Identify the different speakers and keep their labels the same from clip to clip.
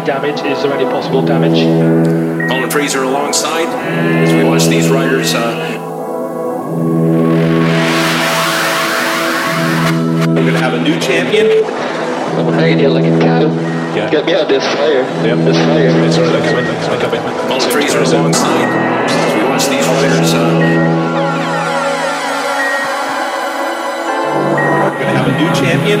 Speaker 1: any damage? Is there any possible damage?
Speaker 2: Colin Fraser alongside as we watch these riders. Uh, we're gonna have a new champion.
Speaker 3: Hey, you looking cow? Get me out this fire. This fire.
Speaker 2: It's coming. It's coming. Colin Fraser alongside as we watch these riders. Uh, we're gonna have a new champion. Colin alongside as we watch these riders. Uh,
Speaker 3: me out this fire. This fire.
Speaker 2: It's early coming. Colin Fraser alongside. We watch these riders. Uh,
Speaker 1: Fernando, is there any damage?
Speaker 2: we're gonna have a new champion.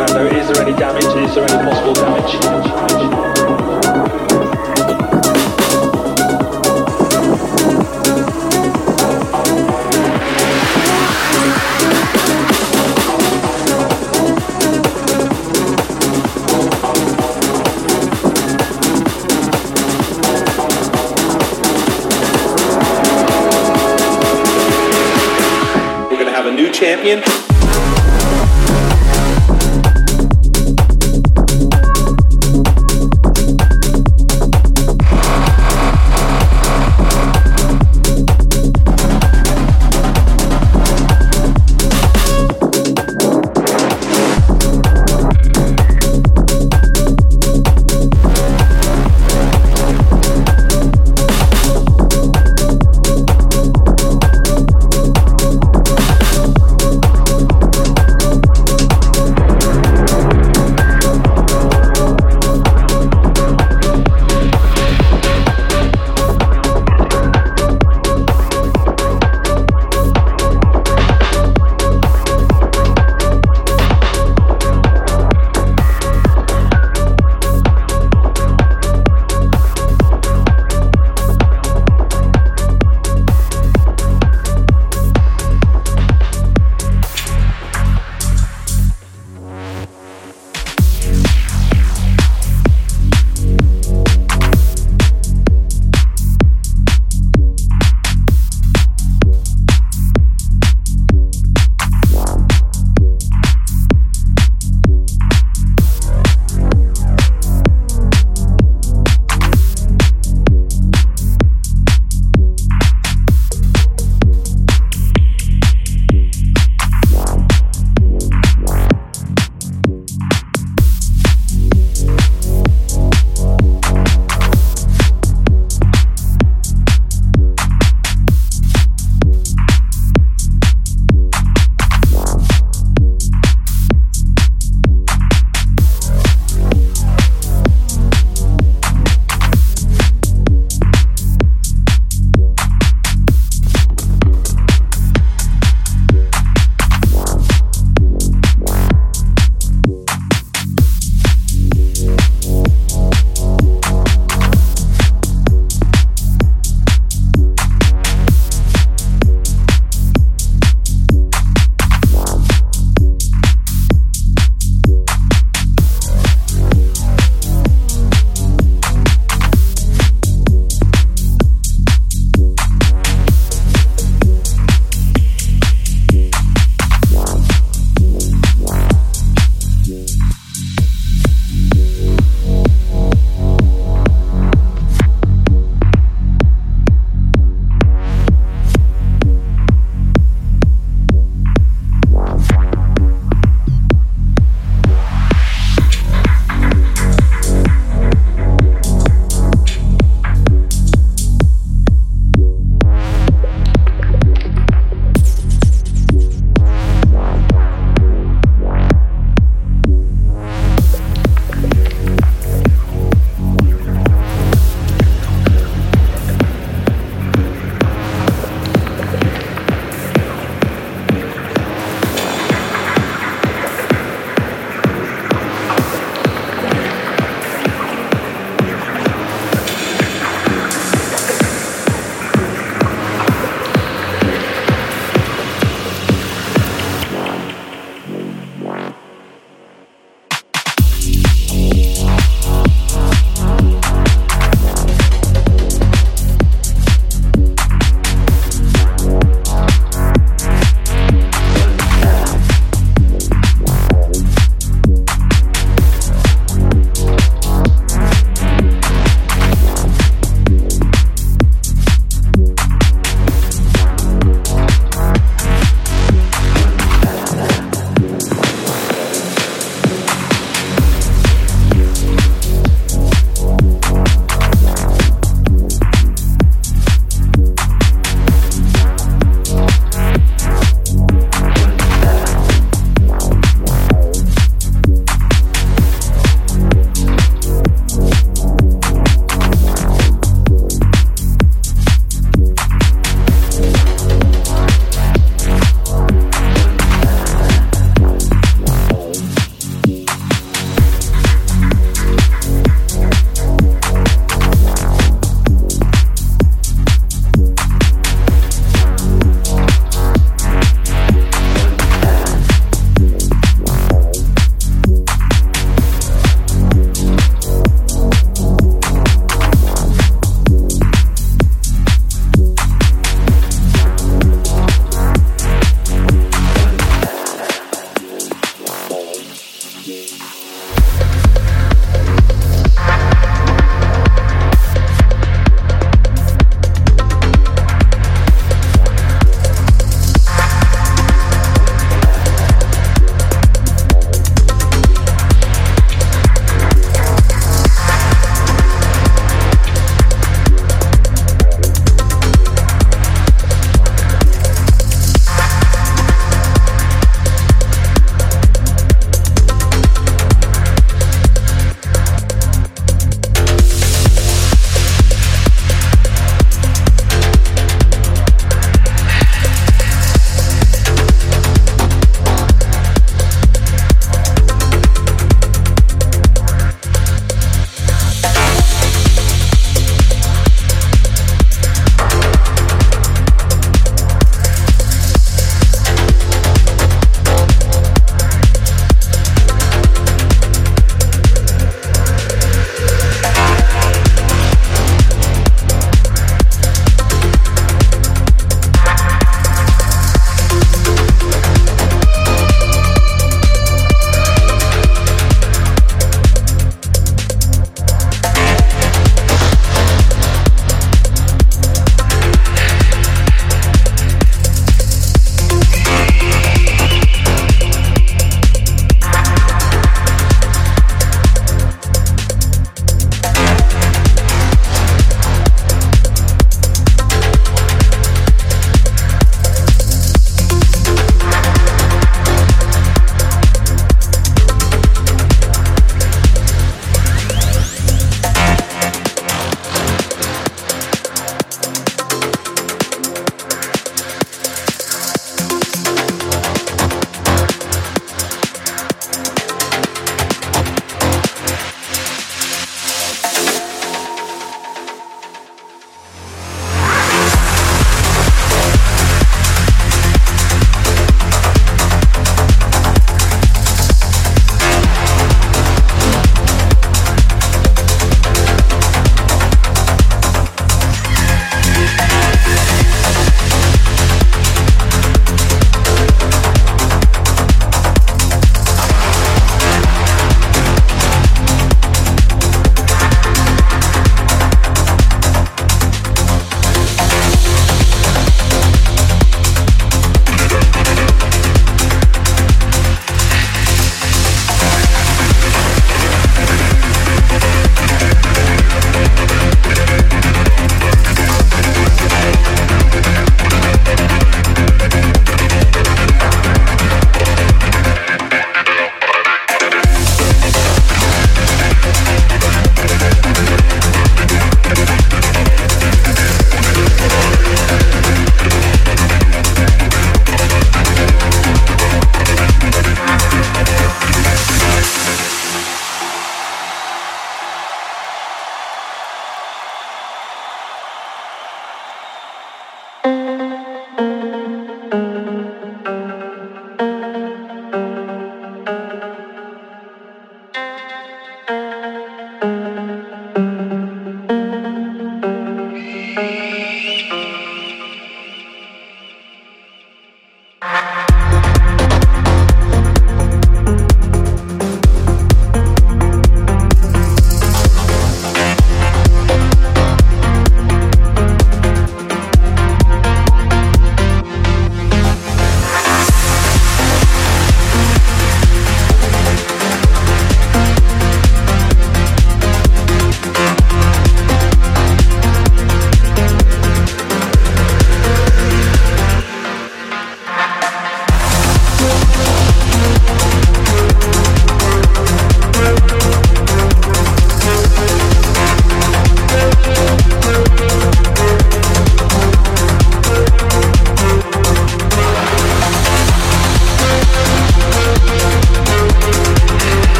Speaker 1: Is there any damage? Is there any possible damage?
Speaker 2: We're gonna have a new champion.